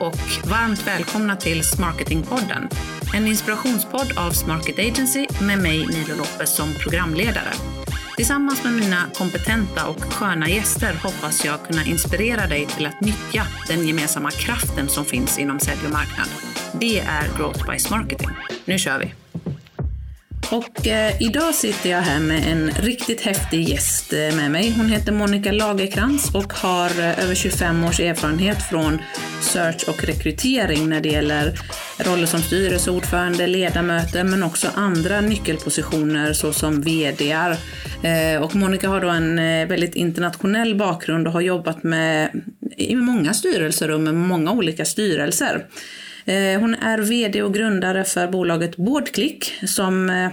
och varmt välkomna till Smarketingpodden. En inspirationspodd av Smarket Agency med mig Nilo Lopez som programledare. Tillsammans med mina kompetenta och sköna gäster hoppas jag kunna inspirera dig till att nyttja den gemensamma kraften som finns inom sälj och marknad. Det är Growth by Smarketing. Nu kör vi! Och eh, idag sitter jag här med en riktigt häftig gäst eh, med mig. Hon heter Monica Lagerkrans och har eh, över 25 års erfarenhet från search och rekrytering när det gäller roller som styrelseordförande, ledamöter men också andra nyckelpositioner såsom VDR. Eh, och Monica har då en eh, väldigt internationell bakgrund och har jobbat med i många styrelserum med många olika styrelser. Eh, hon är VD och grundare för bolaget Boardclick som eh,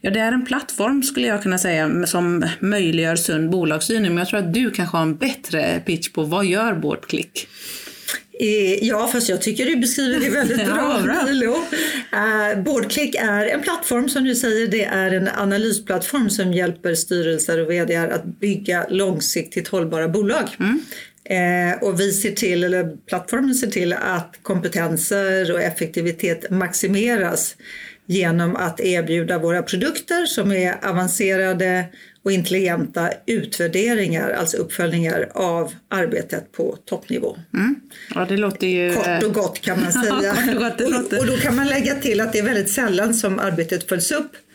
ja, det är en plattform skulle jag kunna säga som möjliggör sund bolagsstyrning. Men jag tror att du kanske har en bättre pitch på vad gör Boardclick? Eh, ja, fast jag tycker du beskriver det väldigt bra, ja, Milo. Uh, Boardclick är en plattform som du säger, det är en analysplattform som hjälper styrelser och vd att bygga långsiktigt hållbara bolag. Mm. Eh, och vi ser till, eller plattformen ser till att kompetenser och effektivitet maximeras genom att erbjuda våra produkter som är avancerade och intelligenta utvärderingar, alltså uppföljningar av arbetet på toppnivå. Mm. Ja, det låter ju... Kort och gott kan man säga. gott, och, och, då kan man lägga till att det är väldigt sällan som arbetet följs upp eh,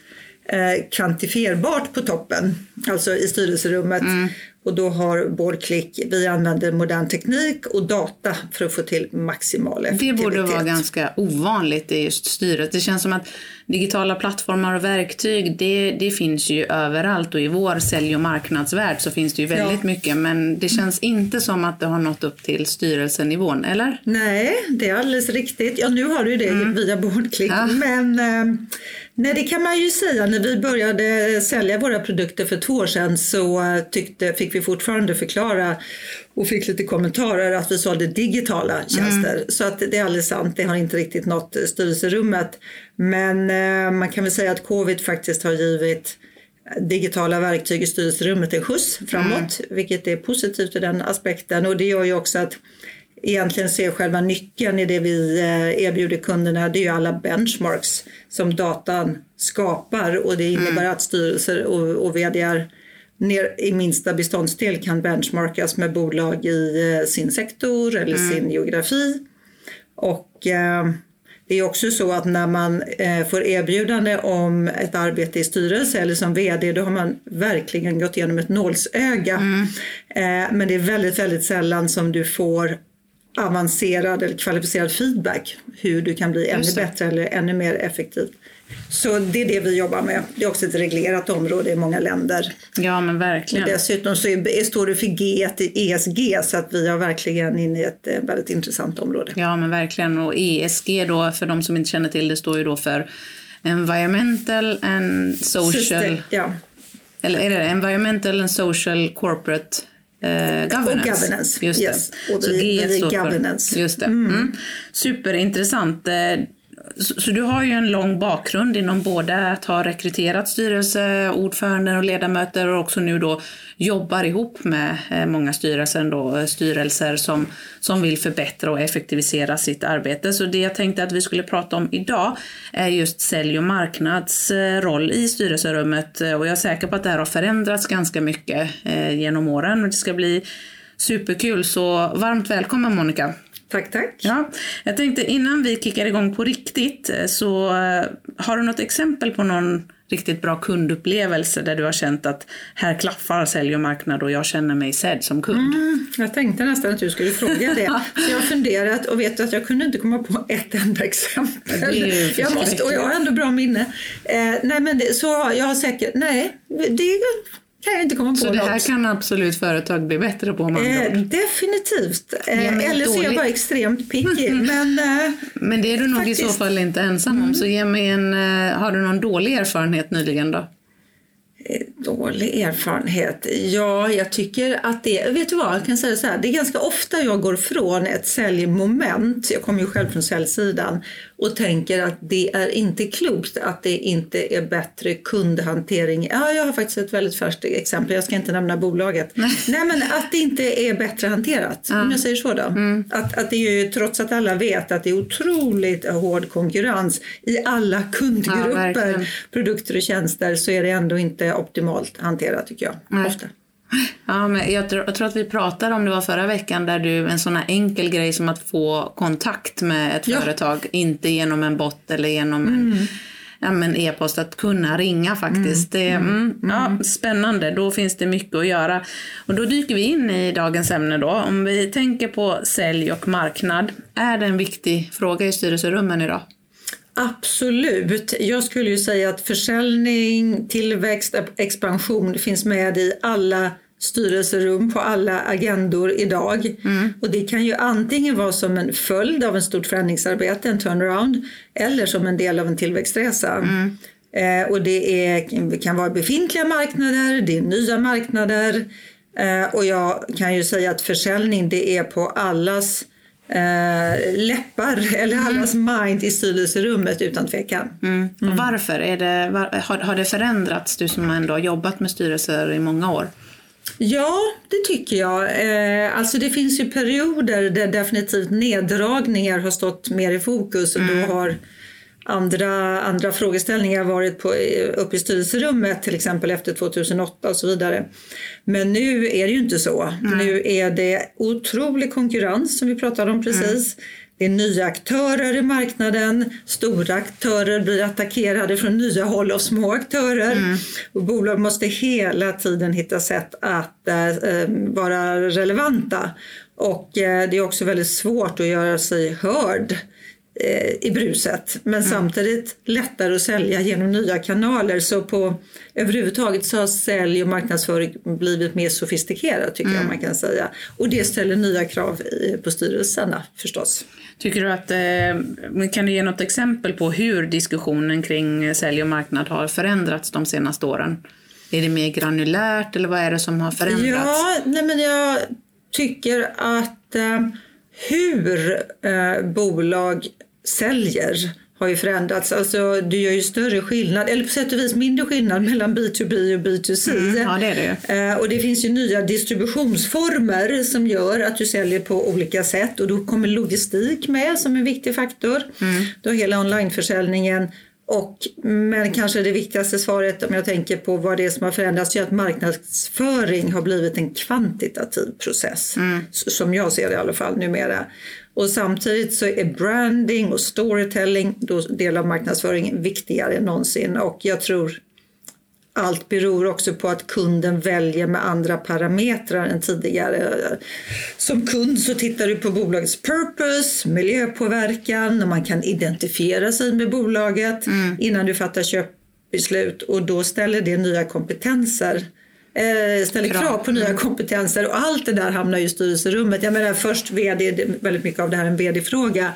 kvantifierbart på toppen, alltså i styrelserummet. Mm. Och då har Boardclick, vi använder modern teknik och data för att få till maximal effektivitet. Det borde vara ganska ovanligt i just styret. Det känns som att digitala plattformar och verktyg, det, det finns ju överallt och i vår sälj och marknadsvärld så finns det ju väldigt ja. mycket. Men det känns inte som att det har nått upp till styrelsenivån, eller? Nej, det är alldeles riktigt. Ja, nu har du det mm. via Boardclick. Ja. Men eh, Nej, det kan man ju säga. När vi började sälja våra produkter för två år sedan så tyckte, fick vi fortfarande förklara och fick lite kommentarer att vi sålde digitala tjänster. Mm. Så att det är alldeles sant, det har inte riktigt nått styrelserummet. Men eh, man kan väl säga att covid faktiskt har givit digitala verktyg i styrelserummet en skjuts framåt, mm. vilket är positivt i den aspekten. Och det gör ju också att egentligen ser själva nyckeln i det vi eh, erbjuder kunderna, det är ju alla benchmarks som datan skapar och det innebär mm. att styrelser och, och vdar ner i minsta beståndsdel kan benchmarkas med bolag i eh, sin sektor eller mm. sin geografi. Och eh, det är också så att när man eh, får erbjudande om ett arbete i styrelse eller som VD då har man verkligen gått igenom ett nålsöga. Mm. Eh, men det är väldigt, väldigt sällan som du får avancerad eller kvalificerad feedback hur du kan bli ännu bättre eller ännu mer effektiv. Så det är det vi jobbar med. Det är också ett reglerat område i många länder. Ja men verkligen. Dessutom så är, står det för G i ESG så att vi är verkligen inne i ett eh, väldigt intressant område. Ja men verkligen och ESG då för de som inte känner till det står ju då för Environmental and Social System, ja. Eller är det Environmental and Social Corporate Eh, governance. Och governance. Just yes. det. Och vi, G vi governance. För, just det. Mm. Mm. Superintressant. Så, så, du har ju en lång bakgrund inom både att ha rekryterat styrelseordförande och ledamöter och också nu då jobbar ihop med eh, många styrelser, då, eh, styrelser som, som vill förbättra och effektivisera sitt arbete. Så det jag tänkte att vi skulle prata om idag är just sälj och marknads eh, roll i styrelserummet och jag är säker på att det här har förändrats ganska mycket genom åren. och Det ska bli superkul, så varmt välkommen Monica! Tack, tack. Ja, jag tänkte innan vi kickar igång på riktigt eh, så eh, har du något exempel på någon riktigt bra kundupplevelse där du har känt att här klaffar sälj och marknad och jag känner mig sedd som kund? Mm, jag tänkte nästan att du skulle fråga det. så jag har funderat och vet att jag kunde inte komma på ett enda exempel. Jag måste, och jag har ändå bra minne. Eh, nej men det, så jag har säkert, nej det kan jag inte komma på Så det här något. kan absolut företag bli bättre på om eh, Definitivt. Eh, eller så är jag bara extremt picky. men, eh, men det är du nog faktiskt. i så fall inte ensam om. Mm. Så ge mig en, eh, har du någon dålig erfarenhet nyligen då? Dålig erfarenhet? Ja, jag tycker att det, vet du vad, jag kan säga så här, det är ganska ofta jag går från ett säljmoment, jag kommer ju själv från säljsidan, och tänker att det är inte klokt att det inte är bättre kundhantering. Ja, jag har faktiskt ett väldigt färskt exempel, jag ska inte nämna bolaget. Nej, Nej men att det inte är bättre hanterat, ja. om jag säger så då. Mm. Att, att det är ju, trots att alla vet att det är otroligt hård konkurrens i alla kundgrupper, ja, produkter och tjänster, så är det ändå inte optimalt hanterat tycker jag. Nej. Ofta. Ja, men jag, tror, jag tror att vi pratade om det var förra veckan där du en sån här enkel grej som att få kontakt med ett ja. företag, inte genom en bot eller genom mm. en ja, men e-post, att kunna ringa faktiskt. Mm. Det, mm, mm, ja, mm. spännande, då finns det mycket att göra. Och då dyker vi in i dagens ämne då. Om vi tänker på sälj och marknad, är det en viktig fråga i styrelserummen idag? Absolut. Jag skulle ju säga att försäljning, tillväxt, expansion finns med i alla styrelserum på alla agendor idag. Mm. Och det kan ju antingen vara som en följd av en stort förändringsarbete, en turnaround, eller som en del av en tillväxtresa. Mm. Eh, och det, är, det kan vara befintliga marknader, det är nya marknader eh, och jag kan ju säga att försäljning det är på allas eh, läppar eller mm. allas mind i styrelserummet utan tvekan. Mm. Och mm. varför? Är det, var, har, har det förändrats, du som ändå har jobbat med styrelser i många år? Ja, det tycker jag. Eh, alltså det finns ju perioder där definitivt neddragningar har stått mer i fokus och mm. då har andra, andra frågeställningar varit på, uppe i styrelserummet till exempel efter 2008 och så vidare. Men nu är det ju inte så. Mm. Nu är det otrolig konkurrens som vi pratade om precis. Mm. Det är nya aktörer i marknaden, stora aktörer blir attackerade från nya håll av små aktörer. Mm. Och bolag måste hela tiden hitta sätt att äh, vara relevanta. Och äh, det är också väldigt svårt att göra sig hörd i bruset men mm. samtidigt lättare att sälja genom nya kanaler. Så på överhuvudtaget så har sälj och marknadsföring blivit mer sofistikerat tycker mm. jag man kan säga. Och det ställer nya krav på styrelserna förstås. Tycker du att, eh, kan du ge något exempel på hur diskussionen kring sälj och marknad har förändrats de senaste åren? Är det mer granulärt eller vad är det som har förändrats? Ja, nej men jag tycker att eh, hur eh, bolag säljer har ju förändrats. Alltså, du gör ju större skillnad, eller på sätt och vis mindre skillnad mellan B2B och B2C. Mm, ja, det är det. Eh, och det finns ju nya distributionsformer som gör att du säljer på olika sätt och då kommer logistik med som en viktig faktor. Mm. Då hela onlineförsäljningen och, men kanske det viktigaste svaret om jag tänker på vad det är som har förändrats är att marknadsföring har blivit en kvantitativ process. Mm. Som jag ser det i alla fall numera. Och samtidigt så är branding och storytelling, då del av marknadsföringen, viktigare än någonsin. Och jag tror allt beror också på att kunden väljer med andra parametrar än tidigare. Som kund så tittar du på bolagets purpose, miljöpåverkan, och man kan identifiera sig med bolaget mm. innan du fattar köpbeslut och då ställer det nya kompetenser eh, ställer krav. krav på nya mm. kompetenser och allt det där hamnar i styrelserummet. Jag menar först vd, väldigt mycket av det här är en vd-fråga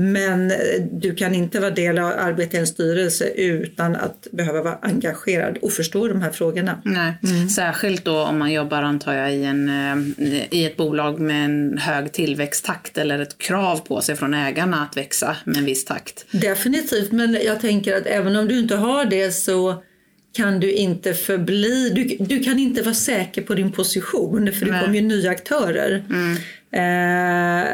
men eh, du kan inte vara del av arbetet i en styrelse utan att behöva vara engagerad och förstå de här frågorna. Nej. Mm. Särskilt då om man jobbar antar jag i, en, eh, i ett bolag med en hög tillväxttakt eller ett krav på sig från ägarna att växa med en viss takt. Definitivt, men jag tänker att även om du inte har det så kan du inte förbli, du, du kan inte vara säker på din position för det kommer ju nya aktörer. Mm. Eh,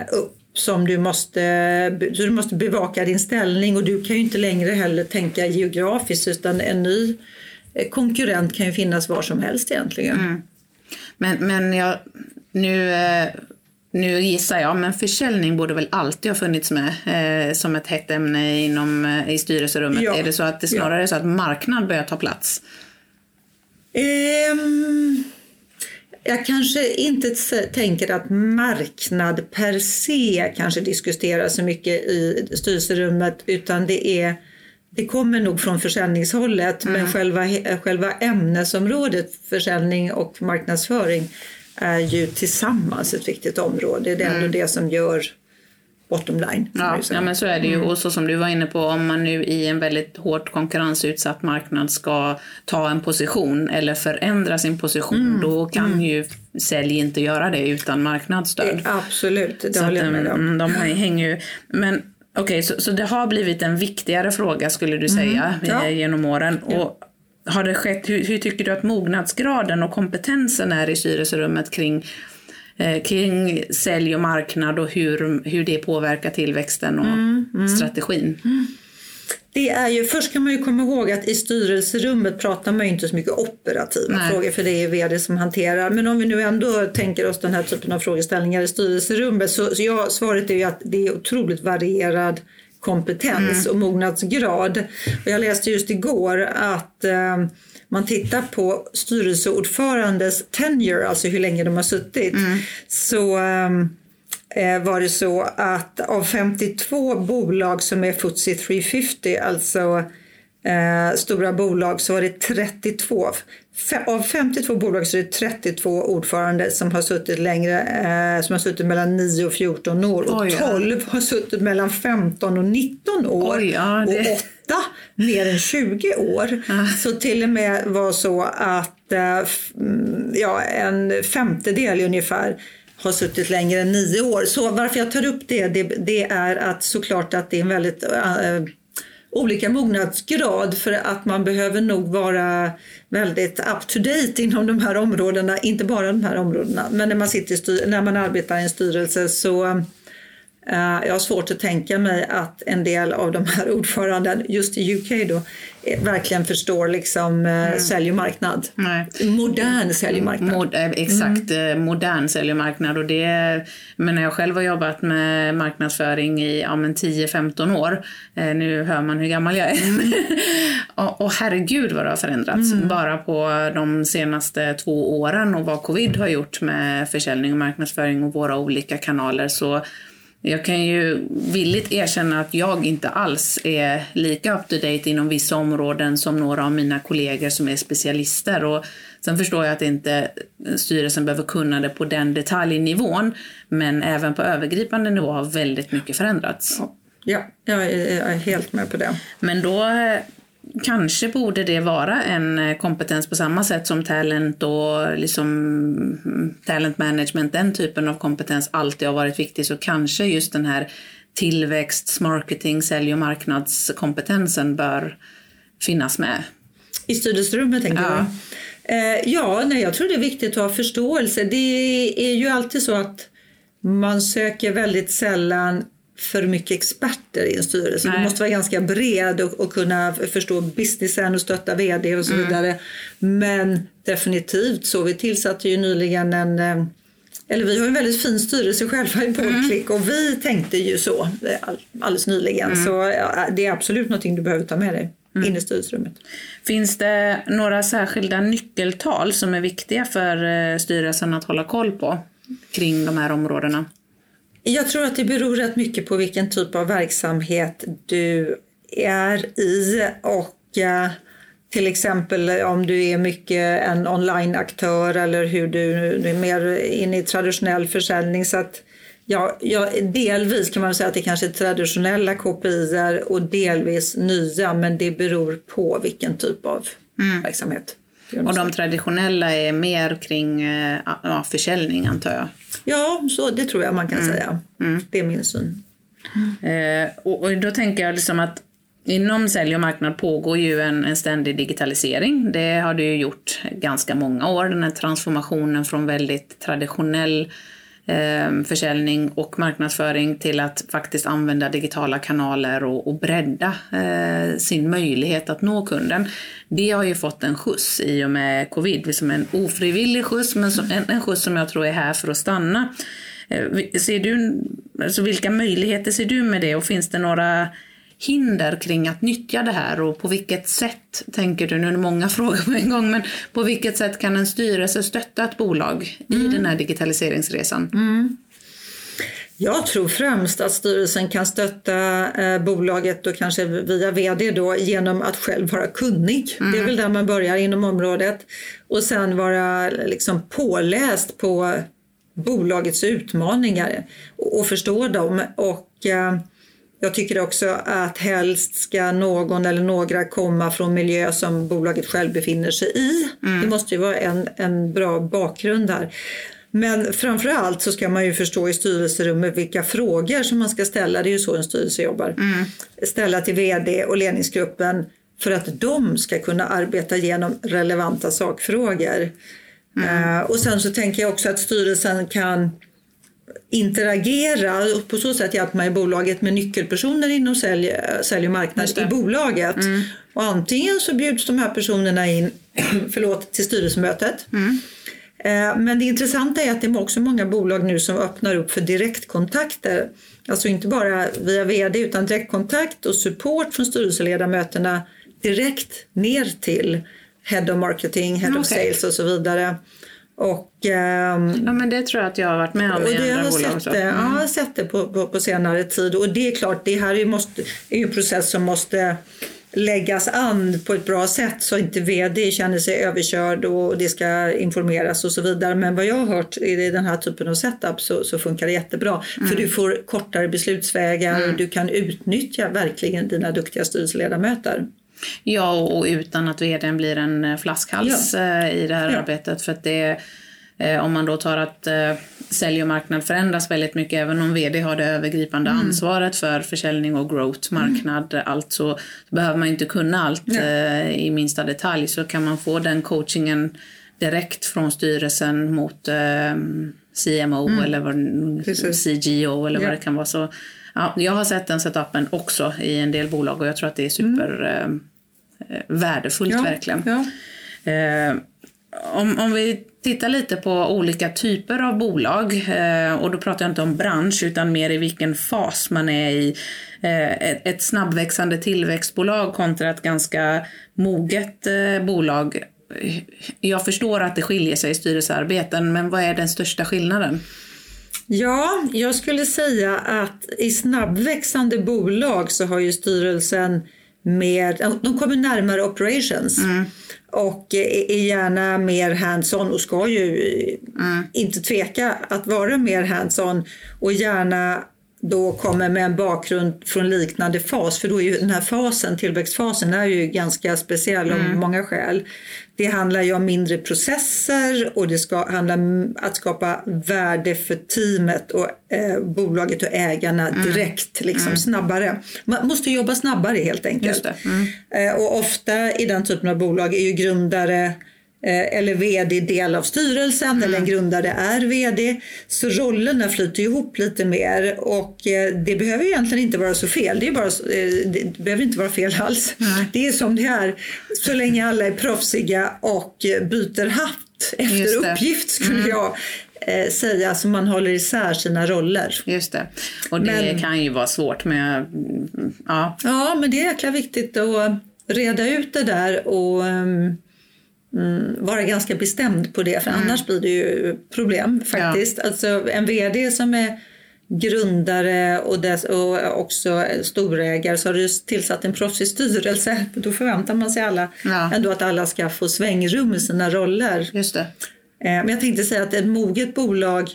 som du måste, du måste bevaka din ställning och du kan ju inte längre heller tänka geografiskt utan en ny eh, konkurrent kan ju finnas var som helst egentligen. Mm. Men, men jag, nu eh, nu gissar jag, men försäljning borde väl alltid ha funnits med eh, som ett hett ämne inom, eh, i styrelserummet. Ja. Är det så att det snarare ja. är så att marknad börjar ta plats? Um, jag kanske inte tänker att marknad per se kanske diskuteras så mycket i styrelserummet utan det är det kommer nog från försäljningshållet mm. men själva, själva ämnesområdet försäljning och marknadsföring är ju tillsammans ett viktigt område. Det är ändå mm. det som gör bottom line. Ja, ja, men så är det ju. Mm. Och så som du var inne på, om man nu i en väldigt hårt konkurrensutsatt marknad ska ta en position eller förändra sin position, mm. då kan mm. ju sälj inte göra det utan marknadsstöd. Det, absolut, det håller jag med om. De hänger ju. Men Okej, okay, så, så det har blivit en viktigare fråga skulle du säga mm, ja. genom åren. Ja. Och har det skett, hur, hur, tycker du att mognadsgraden och kompetensen är i styrelserummet kring, eh, kring sälj och marknad och hur, hur det påverkar tillväxten och mm, mm. strategin? Mm. Det är ju, först kan man ju komma ihåg att i styrelserummet pratar man inte så mycket operativa Nej. frågor för det är vd som hanterar. Men om vi nu ändå tänker oss den här typen av frågeställningar i styrelserummet så, så ja, svaret är ju att det är otroligt varierad kompetens mm. och mognadsgrad. Och jag läste just igår att eh, man tittar på styrelseordförandes tenure, alltså hur länge de har suttit, mm. så eh, Eh, var det så att av 52 bolag som är FTSE 350, alltså eh, stora bolag, så var det 32. Av 52 bolag så är det 32 ordförande som har suttit längre, eh, som har suttit mellan 9 och 14 år och Oj, ja. 12 har suttit mellan 15 och 19 år Oj, ja, det... och 8 mer än 20 år. Ah. Så till och med var så att eh, mm, ja, en femtedel ungefär har suttit längre än nio år. Så varför jag tar upp det, det, det är att såklart att det är en väldigt äh, olika mognadsgrad för att man behöver nog vara väldigt up to date inom de här områdena, inte bara de här områdena. Men när man, sitter när man arbetar i en styrelse så jag har svårt att tänka mig att en del av de här ordföranden, just i UK då, eh, verkligen förstår liksom eh, mm. sälj och marknad. Nej. Modern sälj och marknad. Mod, exakt, mm. modern sälj och marknad. Och det, men när jag själv har jobbat med marknadsföring i ja, 10-15 år, nu hör man hur gammal jag är. Mm. och, och herregud vad det har förändrats. Mm. Bara på de senaste två åren och vad covid har gjort med försäljning och marknadsföring och våra olika kanaler. Så jag kan ju villigt erkänna att jag inte alls är lika up to date inom vissa områden som några av mina kollegor som är specialister. Och sen förstår jag att inte styrelsen behöver kunna det på den detaljnivån, men även på övergripande nivå har väldigt mycket förändrats. Ja, jag är helt med på det. Men då kanske borde det vara en eh, kompetens på samma sätt som talent och liksom mm, talent management, den typen av kompetens alltid har varit viktig. Så kanske just den här tillväxt, marketing, sälj och marknadskompetensen bör finnas med. I styrelserummet tänker ja. du? Eh, ja, nej, jag tror det är viktigt att ha förståelse. Det är ju alltid så att man söker väldigt sällan för mycket experter i en styrelse. Nej. Du måste vara ganska bred och, och, kunna förstå businessen och stötta vd och så mm. vidare. Men definitivt så. Vi tillsatte ju nyligen en eh, eller vi har en väldigt fin styrelse själva i Boardclick mm. och vi tänkte ju så eh, alldeles nyligen. Mm. Så det är absolut någonting du behöver ta med dig mm. in i styrelserummet. Finns det några särskilda nyckeltal som är viktiga för eh, styrelsen att hålla koll på kring de här områdena? Jag tror att det beror rätt mycket på vilken typ av verksamhet du är i och eh, till exempel om du är mycket en online-aktör eller hur du, du, är mer inne i traditionell försäljning. Så att, ja, ja, delvis kan man säga att det kanske är traditionella KPI och delvis nya men det beror på vilken typ av mm. verksamhet. Och de traditionella är mer kring eh, ja, försäljning antar jag? Ja, så det tror jag man kan mm. säga. Mm. Det är min syn. Eh, och, och, då tänker jag liksom att inom sälj och marknad pågår ju en, en ständig digitalisering. Det har det ju gjort ganska många år, den här transformationen från väldigt traditionell eh, försäljning och marknadsföring till att faktiskt använda digitala kanaler och, och bredda eh, sin möjlighet att nå kunden. Det har ju fått en skjuts i och med covid, som en ofrivillig skjuts men som, en, en skjuts som jag tror är här för att stanna. Eh, ser du, alltså vilka möjligheter ser du med det och finns det några hinder kring att nyttja det här och på vilket sätt, tänker du, nu är det många frågor på en gång, men på vilket sätt kan en styrelse stötta ett bolag mm. i den här digitaliseringsresan? Mm. Jag tror främst att styrelsen kan stötta eh, bolaget och kanske via VD då genom att själv vara kunnig. Mm. Det är väl där man börjar inom området. Och sen vara liksom påläst på bolagets utmaningar och, och förstå dem. Och, eh, jag tycker också att helst ska någon eller några komma från miljö som bolaget själv befinner sig i. Mm. Det måste ju vara en, en bra bakgrund där. Men framförallt så ska man ju förstå i styrelserummet vilka frågor som man ska ställa. Det är ju så en styrelse jobbar. Mm. Ställa till VD och ledningsgruppen för att de ska kunna arbeta igenom relevanta sakfrågor. Mm. Uh, och sen så tänker jag också att styrelsen kan interagera och på så sätt hjälper man i bolaget med nyckelpersoner inom sälj, sälj och marknad i bolaget. Mm. Och antingen så bjuds de här personerna in förlåt, till styrelsemötet. Mm. Eh, men det intressanta är att det är också många bolag nu som öppnar upp för direktkontakter. Alltså inte bara via VD utan direktkontakt och support från styrelseledamöterna direkt ner till Head of Marketing, Head okay. of Sales och så vidare. Och, ähm, ja men det tror jag att jag har varit med om i andra har bolag också. Det, mm. Ja, jag har sett det på, på, på, senare tid och det är klart, det här är, måste, är en process som måste läggas an på ett bra sätt så inte VD känner sig överkörd och det ska informeras och så vidare. Men vad jag har hört i den här typen av setup så, så funkar det jättebra. Mm. För du får kortare beslutsvägar mm. och du kan utnyttja verkligen dina duktiga styrelseledamöter. Ja, och utan att vdn blir en flaskhals ja. Eh, i det här ja. arbetet. För att det Eh, om man då tar att eh, sälj och marknad förändras väldigt mycket, även om vd har det övergripande mm. ansvaret för försäljning och growth, mm. marknad, mm. allt så, behöver man inte kunna allt eh, i minsta detalj. Så kan man få den coachingen direkt från styrelsen mot eh, CMO mm. eller vad, CGO eller ja. vad det kan vara. Så, ja, jag har sett den setupen också i en del bolag och jag tror att det är super mm. eh, ja. verkligen. Ja. Eh, om, om vi tittar lite på olika typer av bolag eh, och då pratar jag inte om bransch utan mer i vilken fas man är i. Eh, ett, ett snabbväxande tillväxtbolag kontra ett ganska moget eh, bolag. Jag förstår att det skiljer sig i styrelsearbeten men vad är den största skillnaden? Ja, jag skulle säga att i snabbväxande bolag så har ju styrelsen mer, de kommer närmare operations. Mm och är gärna mer hands-on och ska ju mm. inte tveka att vara mer hands-on och gärna då kommer med en bakgrund från liknande fas, för då är ju den här fasen, tillväxtfasen, är ju ganska speciell av mm. många skäl. Det handlar ju om mindre processer och det ska handla om att skapa värde för teamet och eh, bolaget och ägarna mm. direkt, liksom mm. snabbare. Man måste jobba snabbare helt enkelt. Mm. Eh, och ofta i den typen av bolag är ju grundare eller VD del av styrelsen mm. eller en grundare är VD. Så rollerna flyter ihop lite mer och eh, det behöver egentligen inte vara så fel. Det, är bara, eh, det behöver inte vara fel alls. Mm. Det är som det är så länge alla är proffsiga och byter hatt efter uppgift skulle mm. jag säga, så man håller isär sina roller. Just det. Och det men, kan ju vara svårt med... Ja. ja, men det är jäkla viktigt att reda ut det där och um, mm, vara ganska bestämd på det för mm. annars blir det ju problem faktiskt. Ja. Alltså en VD som är grundare och, dess, och också storägare så har du tillsatt en proffsig styrelse. Då förväntar man sig alla ja. ändå att alla ska få svängrum i sina roller. Just det. Eh, men jag tänkte säga att ett moget bolag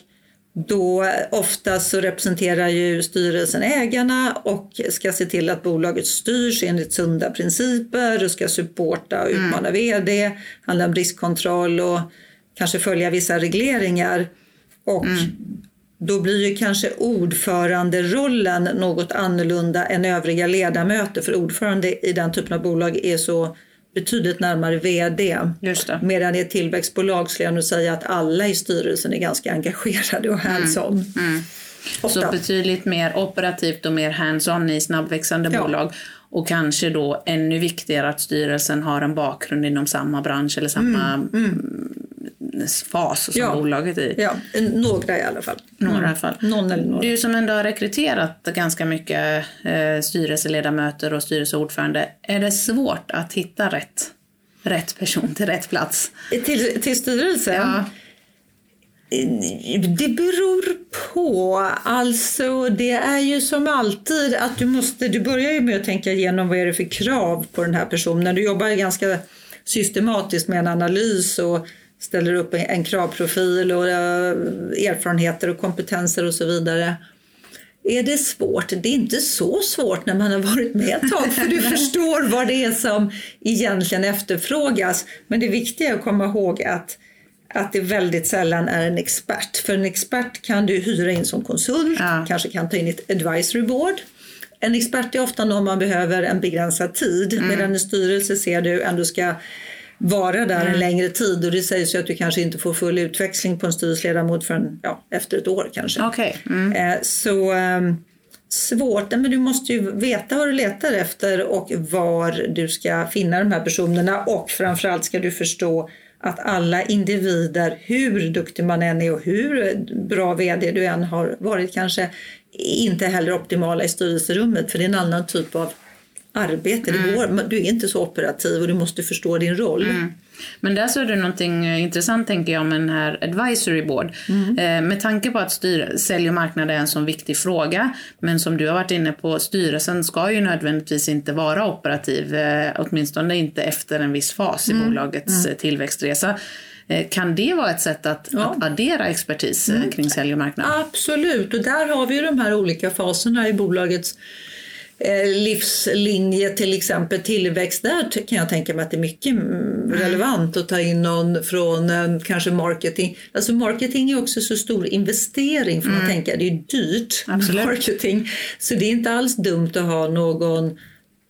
då oftast så representerar ju styrelsen ägarna och ska se till att bolaget styrs enligt sunda principer och ska supporta och utmana mm. VD, handla om riskkontroll och kanske följa vissa regleringar. Och mm. då blir ju kanske ordföranderollen något annorlunda än övriga ledamöter för ordförande i den typen av bolag är så betydligt närmare VD. Just det. Medan i ett tillväxtbolag skulle jag nog säga att alla i styrelsen är ganska engagerade och hands-on. Mm. Mm. Så betydligt mer operativt och mer hands-on i snabbväxande ja. bolag. Och kanske då ännu viktigare att styrelsen har en bakgrund inom samma bransch eller samma mm. Mm fas som ja. bolaget är i. Ja, några i alla fall. Några mm. i alla fall. Någon eller några. Du som ändå har rekryterat ganska mycket eh, styrelseledamöter och styrelseordförande, är det svårt att hitta rätt, rätt person till rätt plats? Till, till styrelsen? Ja. Det beror på. Alltså, det är ju som alltid att du måste, du börjar ju med att tänka igenom vad är det för krav på den här personen. Du jobbar ganska systematiskt med en analys och ställer upp en kravprofil och eh, erfarenheter och kompetenser och så vidare. Är det svårt? Det är inte så svårt när man har varit med ett tag för du förstår vad det är som egentligen efterfrågas. Men det viktiga är att komma ihåg att att det väldigt sällan är en expert. För en expert kan du hyra in som konsult, ja. kanske kan ta in ett advisory board. En expert är ofta någon man behöver en begränsad tid mm. medan en styrelse ser du ändå ska vara där mm. en längre tid och det sägs ju att du kanske inte får full utväxling på en styrelseledamot förrän ja, efter ett år kanske. Okay. Mm. Eh, så eh, svårt, men du måste ju veta vad du letar efter och var du ska finna de här personerna och framförallt ska du förstå att alla individer, hur duktig man än är och hur bra VD du än har varit kanske, inte heller optimala i styrelserummet för det är en annan typ av arbete. Mm. Det går, du är inte så operativ och du måste förstå din roll. Mm. Men där är det någonting eh, intressant tänker jag med den här advisory board. Mm. Eh, med tanke på att styr, sälj och marknad är en så viktig fråga. Men som du har varit inne på, styrelsen ska ju nödvändigtvis inte vara operativ. Eh, åtminstone inte efter en viss fas i mm. bolagets mm. tillväxtresa. Kan det vara ett sätt att, ja. att addera expertis mm. kring sälj och marknad? Absolut, och där har vi ju de här olika faserna i bolagets Eh, livslinje, till exempel tillväxt, där kan jag tänka mig att det är mycket mm. relevant att ta in någon från eh, kanske marketing. Alltså marketing är också så stor investering får man mm. tänka, det är dyrt Absolut. marketing. Så det är inte alls dumt att ha någon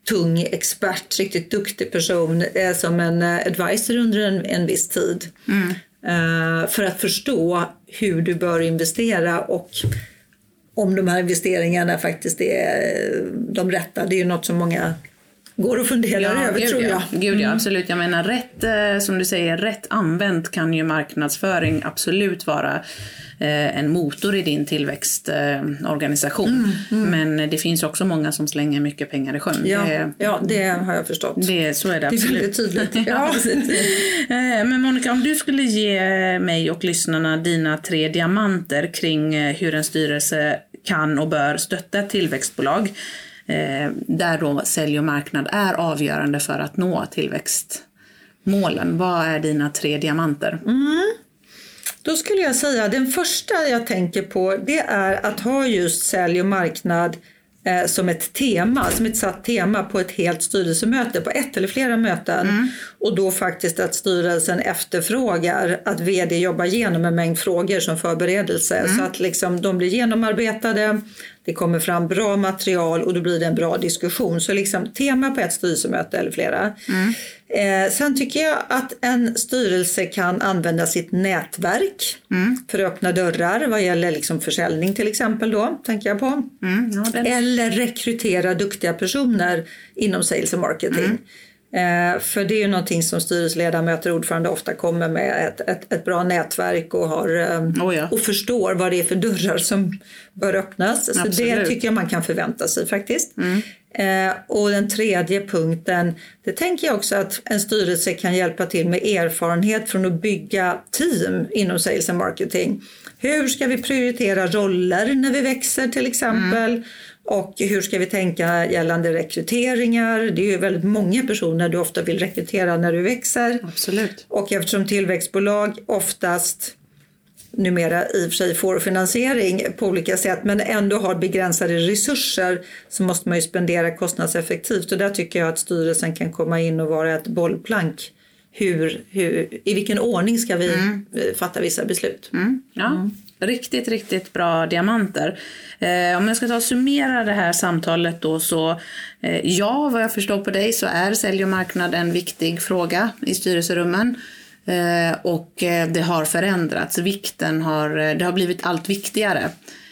tung expert, riktigt duktig person eh, som en advisor under en, en viss tid. Mm. för att förstå hur du bör investera och om de här investeringarna faktiskt är de rätta. Det är ju något som många går och funderar ja, över gud, tror jag. Ja. Gud ja, mm. absolut. Jag menar rätt, eh, som du säger, rätt använt kan ju marknadsföring absolut vara eh, en motor i din tillväxtorganisation. Mm, mm. Men det finns också många som slänger mycket pengar i sjön. Ja, det, ja, det har jag förstått. Det, så är det absolut. Det är väldigt tydligt. ja. Eh, men Monica, om du skulle ge mig och lyssnarna dina tre diamanter kring hur en styrelse kan och bör stötta ett tillväxtbolag eh, där då sälj och marknad är avgörande för att nå tillväxtmålen. Vad är dina tre diamanter? Mm. Då skulle jag säga den första jag tänker på det är att ha just sälj och marknad eh, som ett tema, som ett satt tema på ett helt styrelsemöte, på ett eller flera möten. Mm. Och då faktiskt att styrelsen efterfrågar att vd jobbar igenom en mängd frågor som förberedelse. Mm. Så att liksom de blir genomarbetade, det kommer fram bra material och då blir det en bra diskussion. Så liksom tema på ett styrelsemöte eller flera. Mm. Eh, sen tycker jag att en styrelse kan använda sitt nätverk mm. för att öppna dörrar vad gäller liksom försäljning till exempel då, tänker jag på. Mm, ja, eller rekrytera duktiga personer inom sales och marketing. Eh, för det är ju någonting som styrelseledamöter och ordförande ofta kommer med ett, ett, ett bra nätverk och, har, eh, oh ja. och förstår vad det är för dörrar som bör öppnas. Absolut. Så det tycker jag man kan förvänta sig faktiskt. Mm. Eh, och den tredje punkten, det tänker jag också att en styrelse kan hjälpa till med erfarenhet från att bygga team inom sales and marketing. Hur ska vi prioritera roller när vi växer till exempel? Mm. Och hur ska vi tänka gällande rekryteringar? Det är ju väldigt många personer du ofta vill rekrytera när du växer. Absolut. Och eftersom tillväxtbolag oftast numera i och för sig får finansiering på olika sätt men ändå har begränsade resurser så måste man ju spendera kostnadseffektivt och där tycker jag att styrelsen kan komma in och vara ett bollplank. Hur, hur, I vilken ordning ska vi mm. fatta vissa beslut? Mm. Ja. Mm. Riktigt, riktigt bra diamanter. Eh, om jag ska ta och summera det här samtalet då så eh, ja, vad jag förstår på dig så är sälj och marknad en viktig fråga i styrelserummen. Eh, och eh, det har förändrats. Vikten har, eh, det har blivit allt viktigare.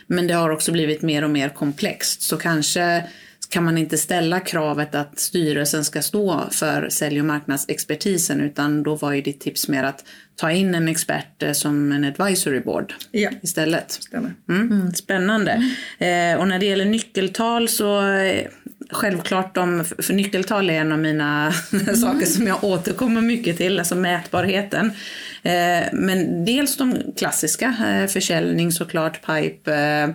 Men det har också blivit mer och mer komplext. Så kanske kan man inte ställa kravet att styrelsen ska stå för sälj och marknadsexpertisen utan då var ju ditt tips mer att ta in en expert som en advisory board ja. istället. Mm. Mm. Spännande. Mm. Eh, och när det gäller nyckeltal så självklart, de, för nyckeltal är en av mina mm. saker som jag återkommer mycket till, alltså mätbarheten. Eh, men dels de klassiska, eh, försäljning såklart, pipe, eh,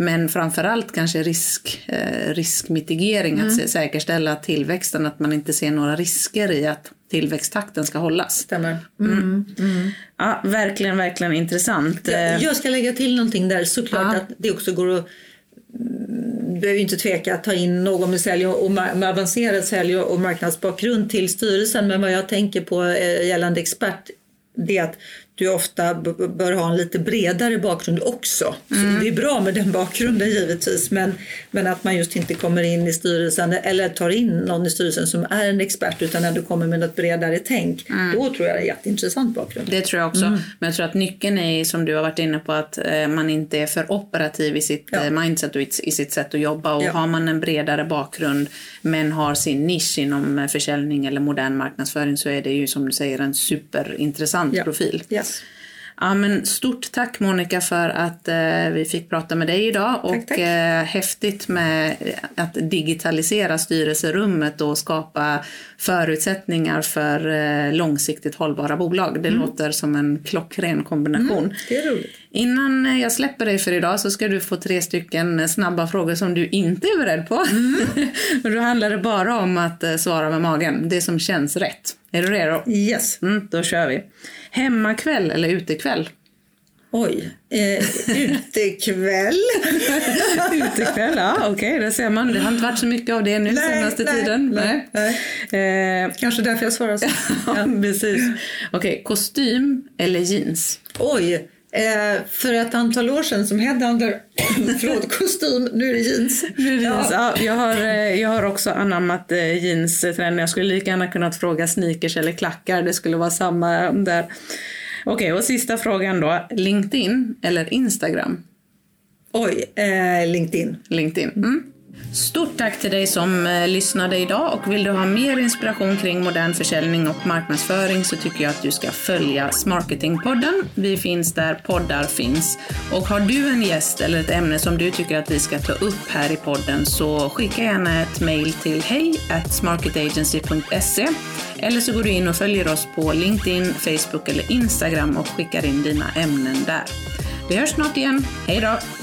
men framförallt kanske risk, eh, riskmitigering, mm. att säkerställa tillväxten, att man inte ser några risker i att tillväxttakten ska hållas. Stämmer. Mm. Mm. mm. Ja, verkligen, verkligen intressant. Jag, jag ska lägga till någonting där, såklart ja. att det också går att behöver inte tveka att ta in någon med, sälj och, med avancerad sälj och marknadsbakgrund till styrelsen. Men vad jag tänker på eh, gällande expert det är att du ofta bör ha en lite bredare bakgrund också. Mm. Det är bra med den bakgrunden givetvis men, men att man just inte kommer in i styrelsen eller tar in någon i styrelsen som är en expert utan ändå kommer med något bredare tänk. Mm. Då tror jag det är jätteintressant bakgrund. Det tror jag också. Mm. Men jag tror att nyckeln är som du har varit inne på att eh, man inte är för operativ i sitt ja. Eh, mindset och i sitt sätt att jobba. Och ja. har man en bredare bakgrund men har sin nisch inom eh, försäljning eller modern marknadsföring så är det ju som du säger en superintressant ja. profil. Yes. Ja, men stort tack Monica för att eh, vi fick prata med dig idag och tack, tack. Eh, häftigt med att digitalisera styrelserummet och skapa förutsättningar för eh, långsiktigt hållbara bolag. Det mm. låter som en klockren kombination. Mm, det är roligt. Innan jag släpper dig för idag så ska du få tre stycken snabba frågor som du inte är beredd på. Mm. då handlar det bara om att eh, svara med magen, det som känns rätt. Är du redo? Yes. Mm, då kör vi. Hemmakväll eller utekväll? Oj, eh, utekväll. utekväll, ja okej, okay, det ser man. Det har inte varit så mycket av det nu nej, senaste nej, tiden. Nej, nej. Eh, Kanske därför jag svarar så. ja, precis. Okej, okay, kostym eller jeans? Oj, eh, för ett antal år sedan som headhunter, förlåt, kostym, nu är det jeans. Nu är det jeans. Ja. ja jag, har, eh, jag har också anammat eh, jeans-trenden. Jag skulle lika gärna kunnat fråga sneakers eller klackar, det skulle vara samma där. Okej, och sista frågan då. LinkedIn eller Instagram? Oj, eh, LinkedIn. LinkedIn. Mm. Stort tack till dig som eh, lyssnade idag och vill du ha mer inspiration kring modern försäljning och marknadsföring så tycker jag att du ska följa Smarketingpodden. Vi finns där poddar finns. Och har du en gäst eller ett ämne som du tycker att vi ska ta upp här i podden så skicka gärna ett mail till hej smarketagency.se eller så går du in och följer oss på LinkedIn, Facebook eller Instagram och skickar in dina ämnen där. Vi hörs snart igen. Hej då!